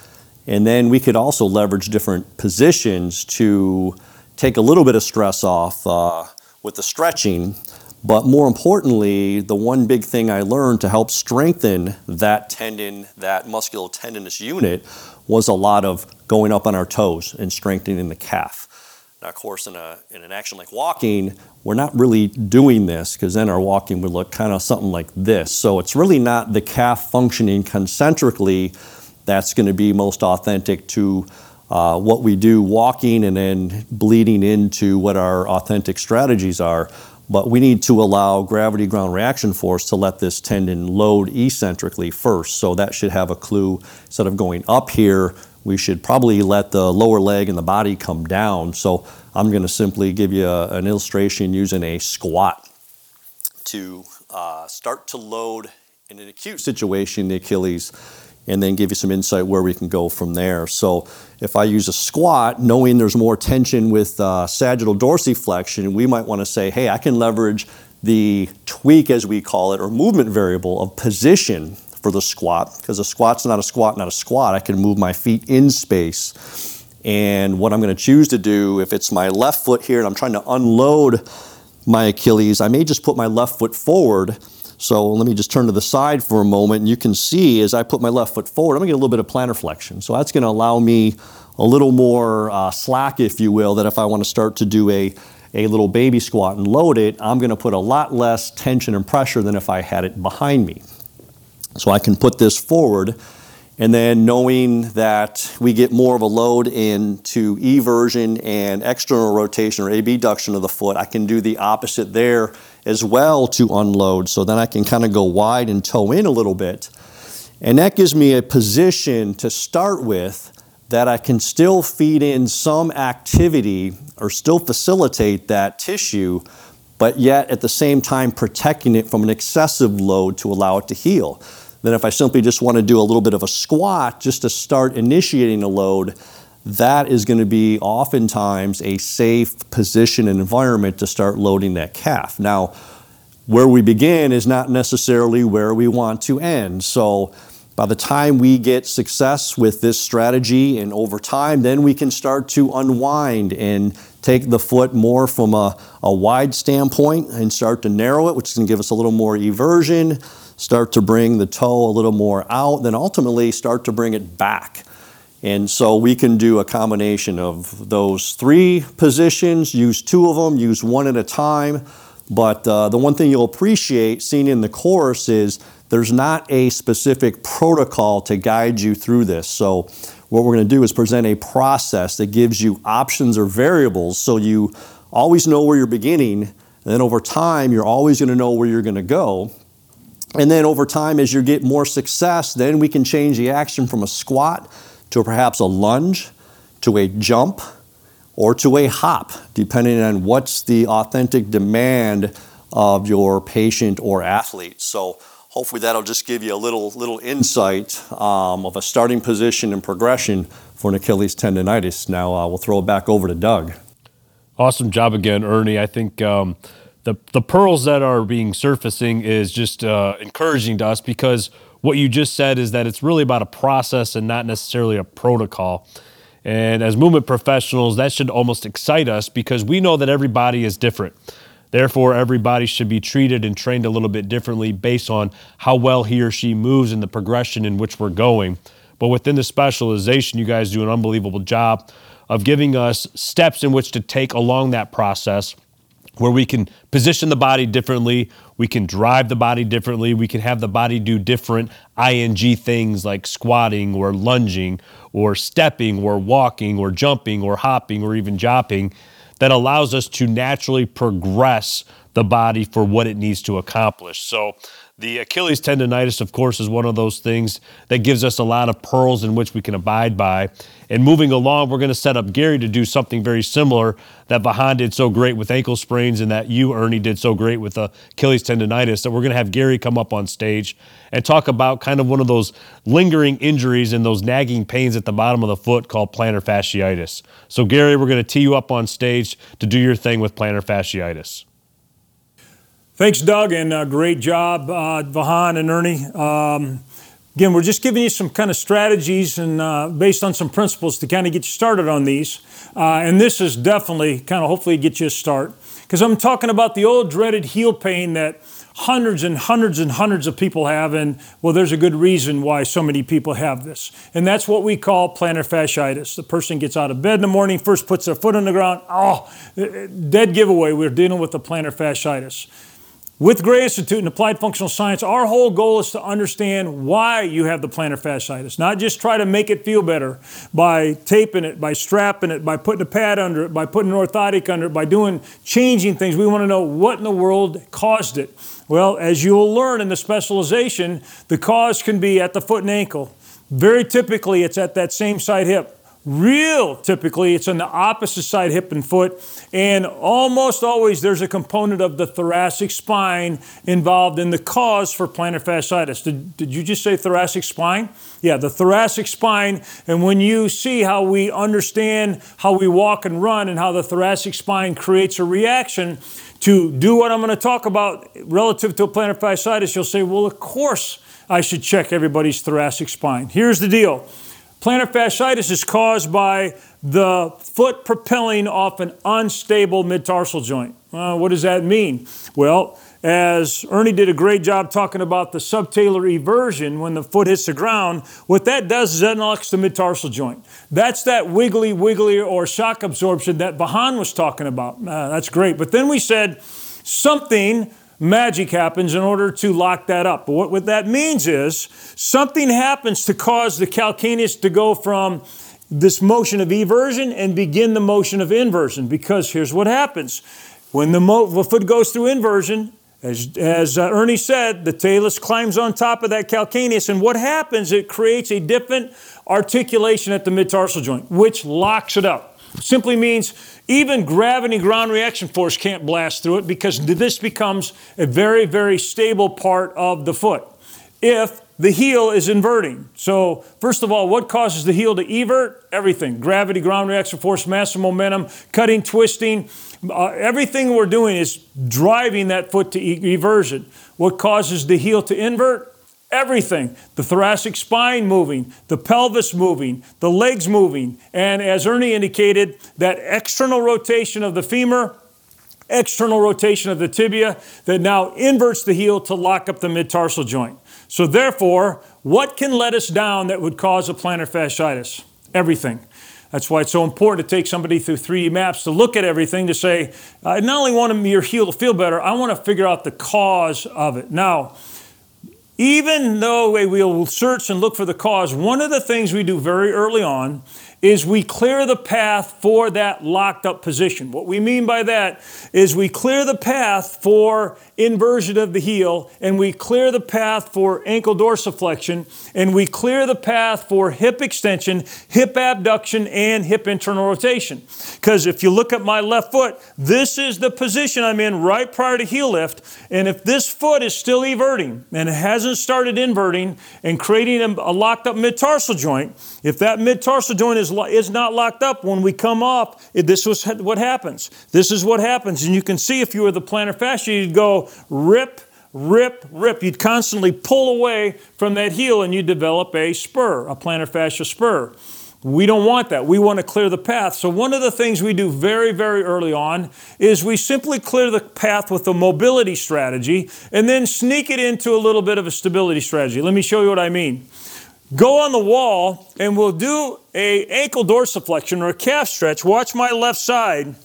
And then we could also leverage different positions to take a little bit of stress off uh, with the stretching. But more importantly, the one big thing I learned to help strengthen that tendon, that musculotendinous unit, was a lot of going up on our toes and strengthening the calf. Now, of course, in, a, in an action like walking, we're not really doing this because then our walking would look kind of something like this. So it's really not the calf functioning concentrically that's going to be most authentic to uh, what we do walking and then bleeding into what our authentic strategies are. But we need to allow gravity ground reaction force to let this tendon load eccentrically first. So that should have a clue instead of going up here we should probably let the lower leg and the body come down. So I'm going to simply give you a, an illustration using a squat to uh, start to load in an acute situation the Achilles and then give you some insight where we can go from there. So if I use a squat, knowing there's more tension with uh, sagittal dorsiflexion, we might want to say, hey, I can leverage the tweak, as we call it, or movement variable of position for the squat because a squat's not a squat, not a squat. I can move my feet in space. And what I'm going to choose to do, if it's my left foot here and I'm trying to unload my Achilles, I may just put my left foot forward. So let me just turn to the side for a moment. And you can see as I put my left foot forward, I'm to get a little bit of plantar flexion. So that's to allow me a little more uh, slack, if you will, that if I want to start to do a a little baby squat and load it, I'm to put a lot less tension and pressure than if I had it behind me. So I can put this forward, and then knowing that we get more of a load into eversion and external rotation or abduction of the foot, I can do the opposite there as well to unload. So then I can kind of go wide and toe in a little bit. And that gives me a position to start with that I can still feed in some activity or still facilitate that tissue, but yet at the same time protecting it from an excessive load to allow it to heal. Then if I simply just want to do a little bit of a squat just to start initiating a load, that is going to be oftentimes a safe position and environment to start loading that calf. Now, where we begin is not necessarily where we want to end. So, by the time we get success with this strategy and over time, then we can start to unwind and take the foot more from a, a wide standpoint and start to narrow it, which is going to give us a little more eversion, start to bring the toe a little more out, then ultimately start to bring it back. And so we can do a combination of those three positions, use two of them, use one at a time. But uh, the one thing you'll appreciate seeing in the course is there's not a specific protocol to guide you through this. So, what we're going to do is present a process that gives you options or variables so you always know where you're beginning. And then over time, you're always going to know where you're going to go. And then over time, as you get more success, then we can change the action from a squat to perhaps a lunge, to a jump, or to a hop, depending on what's the authentic demand of your patient or athlete. So hopefully that'll just give you a little little insight um, of a starting position and progression for an Achilles tendonitis. Now uh, we'll throw it back over to Doug. Awesome job again, Ernie. I think um, the the pearls that are being surfacing is just uh, encouraging to us because what you just said is that it's really about a process and not necessarily a protocol. And as movement professionals, that should almost excite us because we know that everybody is different. Therefore, everybody should be treated and trained a little bit differently based on how well he or she moves and the progression in which we're going. But within the specialization, you guys do an unbelievable job of giving us steps in which to take along that process where we can position the body differently, we can drive the body differently, we can have the body do different ing things like squatting or lunging or stepping or walking or jumping or hopping or even jopping that allows us to naturally progress the body for what it needs to accomplish. So, the Achilles tendonitis, of course, is one of those things that gives us a lot of pearls in which we can abide by. And moving along, we're going to set up Gary to do something very similar that Vahan did so great with ankle sprains and that you, Ernie, did so great with Achilles tendonitis. That we're going to have Gary come up on stage and talk about kind of one of those lingering injuries and those nagging pains at the bottom of the foot called plantar fasciitis. So, Gary, we're going to tee you up on stage to do your thing with plantar fasciitis. Thanks, Doug, and uh, great job, uh, Vahan and Ernie. Um, again, we're just giving you some kind of strategies and uh, based on some principles to kind of get you started on these. Uh, and this is definitely kind of hopefully get you a start because I'm talking about the old dreaded heel pain that hundreds and hundreds and hundreds of people have. And well, there's a good reason why so many people have this. And that's what we call plantar fasciitis. The person gets out of bed in the morning, first puts their foot on the ground. Oh, dead giveaway. We're dealing with the plantar fasciitis. With Gray Institute and Applied Functional Science, our whole goal is to understand why you have the plantar fasciitis, not just try to make it feel better by taping it, by strapping it, by putting a pad under it, by putting an orthotic under it, by doing changing things. We want to know what in the world caused it. Well, as you'll learn in the specialization, the cause can be at the foot and ankle. Very typically, it's at that same side hip. Real typically, it's on the opposite side, hip and foot. And almost always, there's a component of the thoracic spine involved in the cause for plantar fasciitis. Did, did you just say thoracic spine? Yeah, the thoracic spine. And when you see how we understand how we walk and run and how the thoracic spine creates a reaction to do what I'm going to talk about relative to plantar fasciitis, you'll say, well, of course I should check everybody's thoracic spine. Here's the deal. Plantar fasciitis is caused by the foot propelling off an unstable mid-tarsal joint. Uh, what does that mean? Well, as Ernie did a great job talking about the subtalar eversion when the foot hits the ground, what that does is that unlocks the mid-tarsal joint. That's that wiggly, wiggly, or shock absorption that Vahan was talking about. Uh, that's great. But then we said something magic happens in order to lock that up. But what, what that means is something happens to cause the calcaneus to go from this motion of eversion and begin the motion of inversion. Because here's what happens when the, mo- the foot goes through inversion, as, as uh, Ernie said, the talus climbs on top of that calcaneus, and what happens? It creates a different articulation at the mid-tarsal joint, which locks it up. Simply means even gravity ground reaction force can't blast through it because this becomes a very, very stable part of the foot. If the heel is inverting. So, first of all, what causes the heel to evert? Everything gravity, ground reaction force, mass, and momentum, cutting, twisting. Uh, everything we're doing is driving that foot to e- eversion. What causes the heel to invert? Everything. The thoracic spine moving, the pelvis moving, the legs moving. And as Ernie indicated, that external rotation of the femur external rotation of the tibia that now inverts the heel to lock up the mid-tarsal joint. So therefore, what can let us down that would cause a plantar fasciitis? Everything. That's why it's so important to take somebody through 3D maps to look at everything to say, I not only want your heel to feel better, I want to figure out the cause of it. Now, even though we will search and look for the cause, one of the things we do very early on is we clear the path for that locked up position. What we mean by that is we clear the path for inversion of the heel, and we clear the path for ankle dorsiflexion, and we clear the path for hip extension, hip abduction, and hip internal rotation. Because if you look at my left foot, this is the position I'm in right prior to heel lift, and if this foot is still everting and it hasn't started inverting and creating a locked up mid tarsal joint, if that mid tarsal joint is is not locked up when we come off. This was what happens. This is what happens. And you can see if you were the plantar fascia, you'd go rip, rip, rip. You'd constantly pull away from that heel and you develop a spur, a plantar fascia spur. We don't want that. We want to clear the path. So, one of the things we do very, very early on is we simply clear the path with a mobility strategy and then sneak it into a little bit of a stability strategy. Let me show you what I mean go on the wall and we'll do a ankle dorsiflexion or a calf stretch. Watch my left side.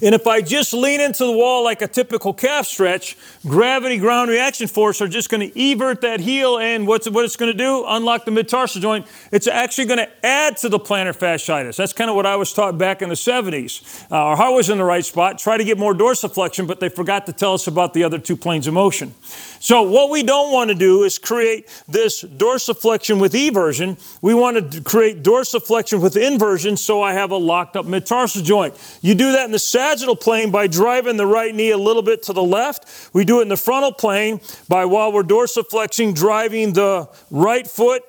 And if I just lean into the wall like a typical calf stretch, gravity, ground reaction force are just going to evert that heel. And what's, what it's going to do? Unlock the mid-tarsal joint. It's actually going to add to the plantar fasciitis. That's kind of what I was taught back in the 70s. Uh, our heart was in the right spot. Try to get more dorsiflexion, but they forgot to tell us about the other two planes of motion. So what we don't want to do is create this dorsiflexion with eversion. We want to create dorsiflexion with inversion so I have a locked up mid-tarsal joint. You do that in the sagittal plane by driving the right knee a little bit to the left. We do it in the frontal plane by while we're dorsiflexing, driving the right foot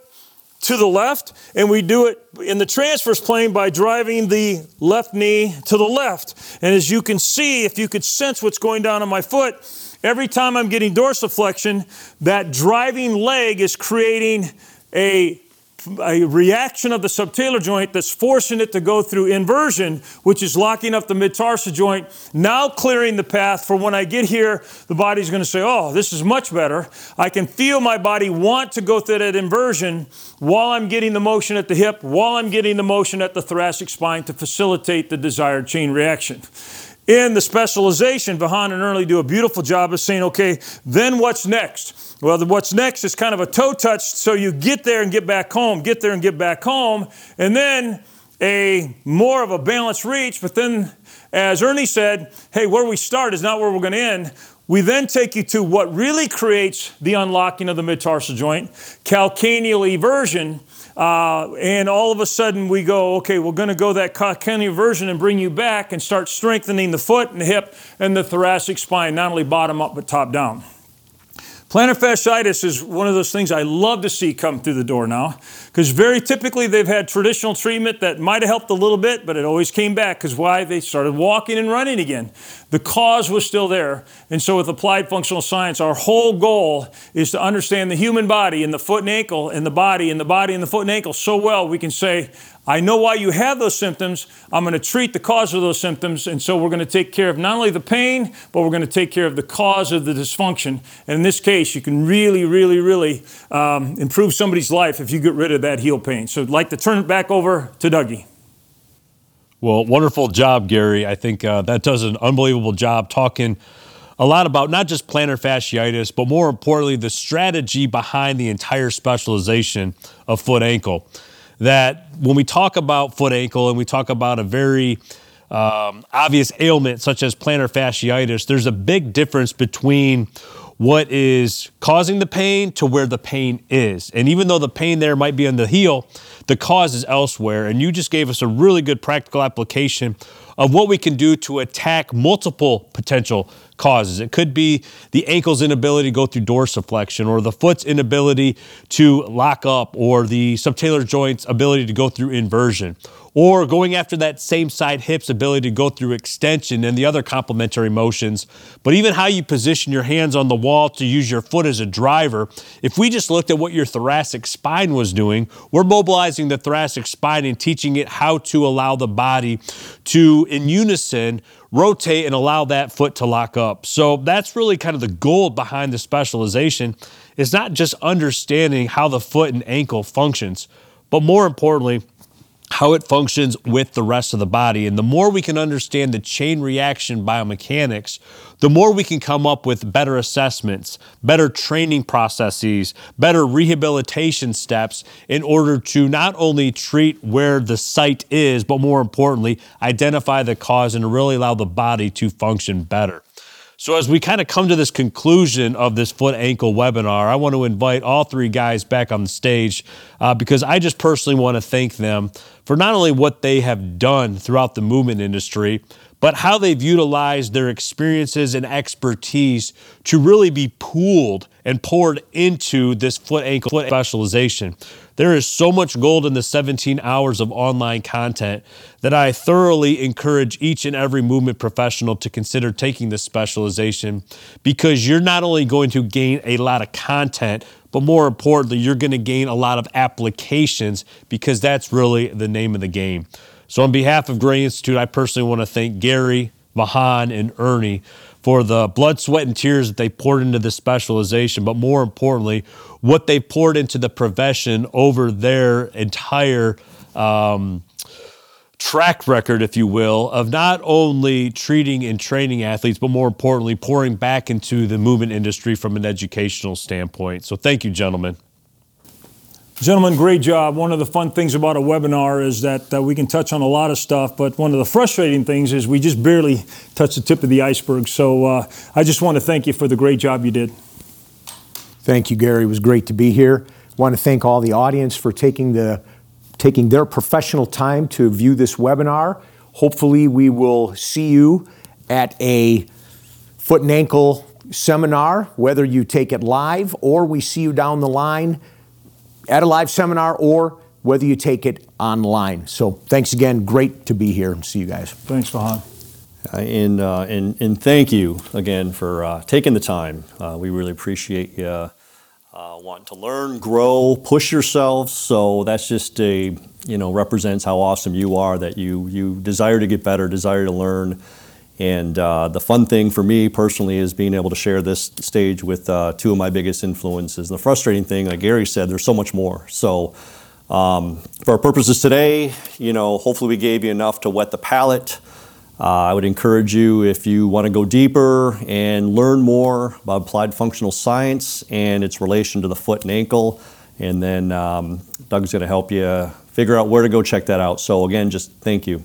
to the left, and we do it in the transverse plane by driving the left knee to the left. And as you can see, if you could sense what's going down on my foot, every time I'm getting dorsiflexion, that driving leg is creating a a reaction of the subtalar joint that's forcing it to go through inversion, which is locking up the mid-tarsal joint, now clearing the path for when I get here, the body's going to say, oh, this is much better. I can feel my body want to go through that inversion while I'm getting the motion at the hip, while I'm getting the motion at the thoracic spine to facilitate the desired chain reaction in the specialization, Vahan and Ernie do a beautiful job of saying, okay, then what's next? Well, the what's next is kind of a toe touch, so you get there and get back home, get there and get back home, and then a more of a balanced reach. But then, as Ernie said, hey, where we start is not where we're going to end. We then take you to what really creates the unlocking of the mid tarsal joint, calcaneal eversion uh, and all of a sudden we go, okay, we're going to go that calcaneal eversion and bring you back and start strengthening the foot and the hip and the thoracic spine, not only bottom up but top down. Plantar fasciitis is one of those things I love to see come through the door now because very typically they've had traditional treatment that might have helped a little bit, but it always came back because why? They started walking and running again. The cause was still there. And so, with applied functional science, our whole goal is to understand the human body and the foot and ankle and the body and the body and the foot and ankle so well we can say, I know why you have those symptoms. I'm going to treat the cause of those symptoms. And so we're going to take care of not only the pain, but we're going to take care of the cause of the dysfunction. And in this case, you can really, really, really um, improve somebody's life if you get rid of that heel pain. So I'd like to turn it back over to Dougie. Well, wonderful job, Gary. I think uh, that does an unbelievable job talking a lot about not just plantar fasciitis, but more importantly, the strategy behind the entire specialization of foot ankle that when we talk about foot ankle and we talk about a very um, obvious ailment such as plantar fasciitis, there's a big difference between what is causing the pain to where the pain is. And even though the pain there might be on the heel, the cause is elsewhere. And you just gave us a really good practical application of what we can do to attack multiple potential causes. It could be the ankle's inability to go through dorsiflexion, or the foot's inability to lock up, or the subtalar joint's ability to go through inversion, or going after that same side hip's ability to go through extension and the other complementary motions. But even how you position your hands on the wall to use your foot as a driver, if we just looked at what your thoracic spine was doing, we're mobilizing the thoracic spine and teaching it how to allow the body to, in unison, rotate and allow that foot to lock up. So that's really kind of the goal behind the specialization is not just understanding how the foot and ankle functions, but more importantly, how it functions with the rest of the body. And the more we can understand the chain reaction biomechanics, the more we can come up with better assessments, better training processes, better rehabilitation steps in order to not only treat where the site is, but more importantly, identify the cause and really allow the body to function better. So, as we kind of come to this conclusion of this foot ankle webinar, I want to invite all three guys back on the stage uh, because I just personally want to thank them for not only what they have done throughout the movement industry, but how they've utilized their experiences and expertise to really be pooled and poured into this foot ankle specialization. There is so much gold in the 17 hours of online content that I thoroughly encourage each and every movement professional to consider taking this specialization because you're not only going to gain a lot of content, but more importantly, you're going to gain a lot of applications because that's really the name of the game. So, on behalf of Gray Institute, I personally want to thank Gary, Vahan, and Ernie for the blood, sweat, and tears that they poured into this specialization, but more importantly, what they poured into the profession over their entire um, track record, if you will, of not only treating and training athletes, but more importantly, pouring back into the movement industry from an educational standpoint. So, thank you, gentlemen. Gentlemen, great job. One of the fun things about a webinar is that uh, we can touch on a lot of stuff, but one of the frustrating things is we just barely touch the tip of the iceberg. So uh, I just want to thank you for the great job you did. Thank you, Gary. It was great to be here. I want to thank all the audience for taking the taking their professional time to view this webinar. Hopefully, we will see you at a foot and ankle seminar, whether you take it live or we see you down the line at a live seminar or whether you take it online. So thanks again. Great to be here. See you guys. Thanks, Vahan. Uh, and, uh, and, and thank you again for uh, taking the time. Uh, we really appreciate you uh, wanting to learn, grow, push yourselves. So that's just a, you know, represents how awesome you are that you, you desire to get better, desire to learn. And uh, the fun thing for me personally is being able to share this stage with uh, two of my biggest influences. And the frustrating thing, like Gary said, there's so much more. So, um, for our purposes today, you know, hopefully we gave you enough to wet the palate. Uh, I would encourage you if you want to go deeper and learn more about applied functional science and its relation to the foot and ankle. And then um, Doug's going to help you figure out where to go check that out. So, again, just thank you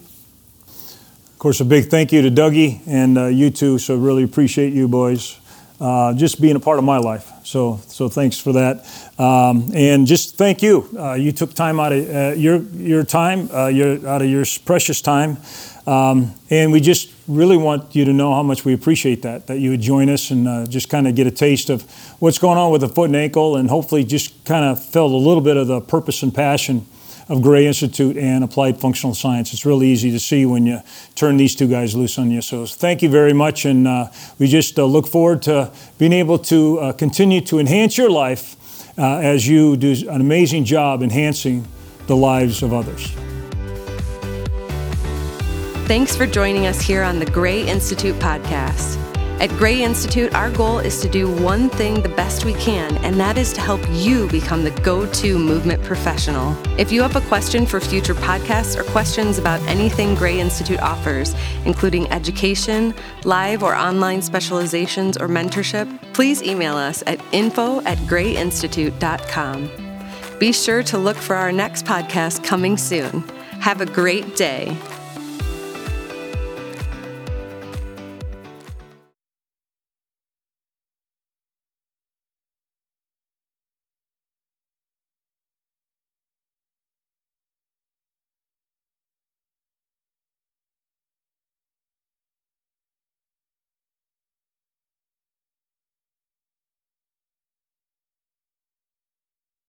course, a big thank you to Dougie and uh, you too. So really appreciate you boys uh, just being a part of my life. So so thanks for that. Um, and just thank you. Uh, you took time out of uh, your your time, uh, your out of your precious time. Um, and we just really want you to know how much we appreciate that, that you would join us and uh, just kind of get a taste of what's going on with the foot and ankle, and hopefully just kind of felt a little bit of the purpose and passion of Gray Institute and Applied Functional Science. It's really easy to see when you turn these two guys loose on you. So thank you very much, and uh, we just uh, look forward to being able to uh, continue to enhance your life uh, as you do an amazing job enhancing the lives of others. Thanks for joining us here on the Gray Institute podcast. At Gray Institute, our goal is to do one thing the best we can, and that is to help you become the go to movement professional. If you have a question for future podcasts or questions about anything Gray Institute offers, including education, live or online specializations, or mentorship, please email us at info at grayinstitute.com. Be sure to look for our next podcast coming soon. Have a great day.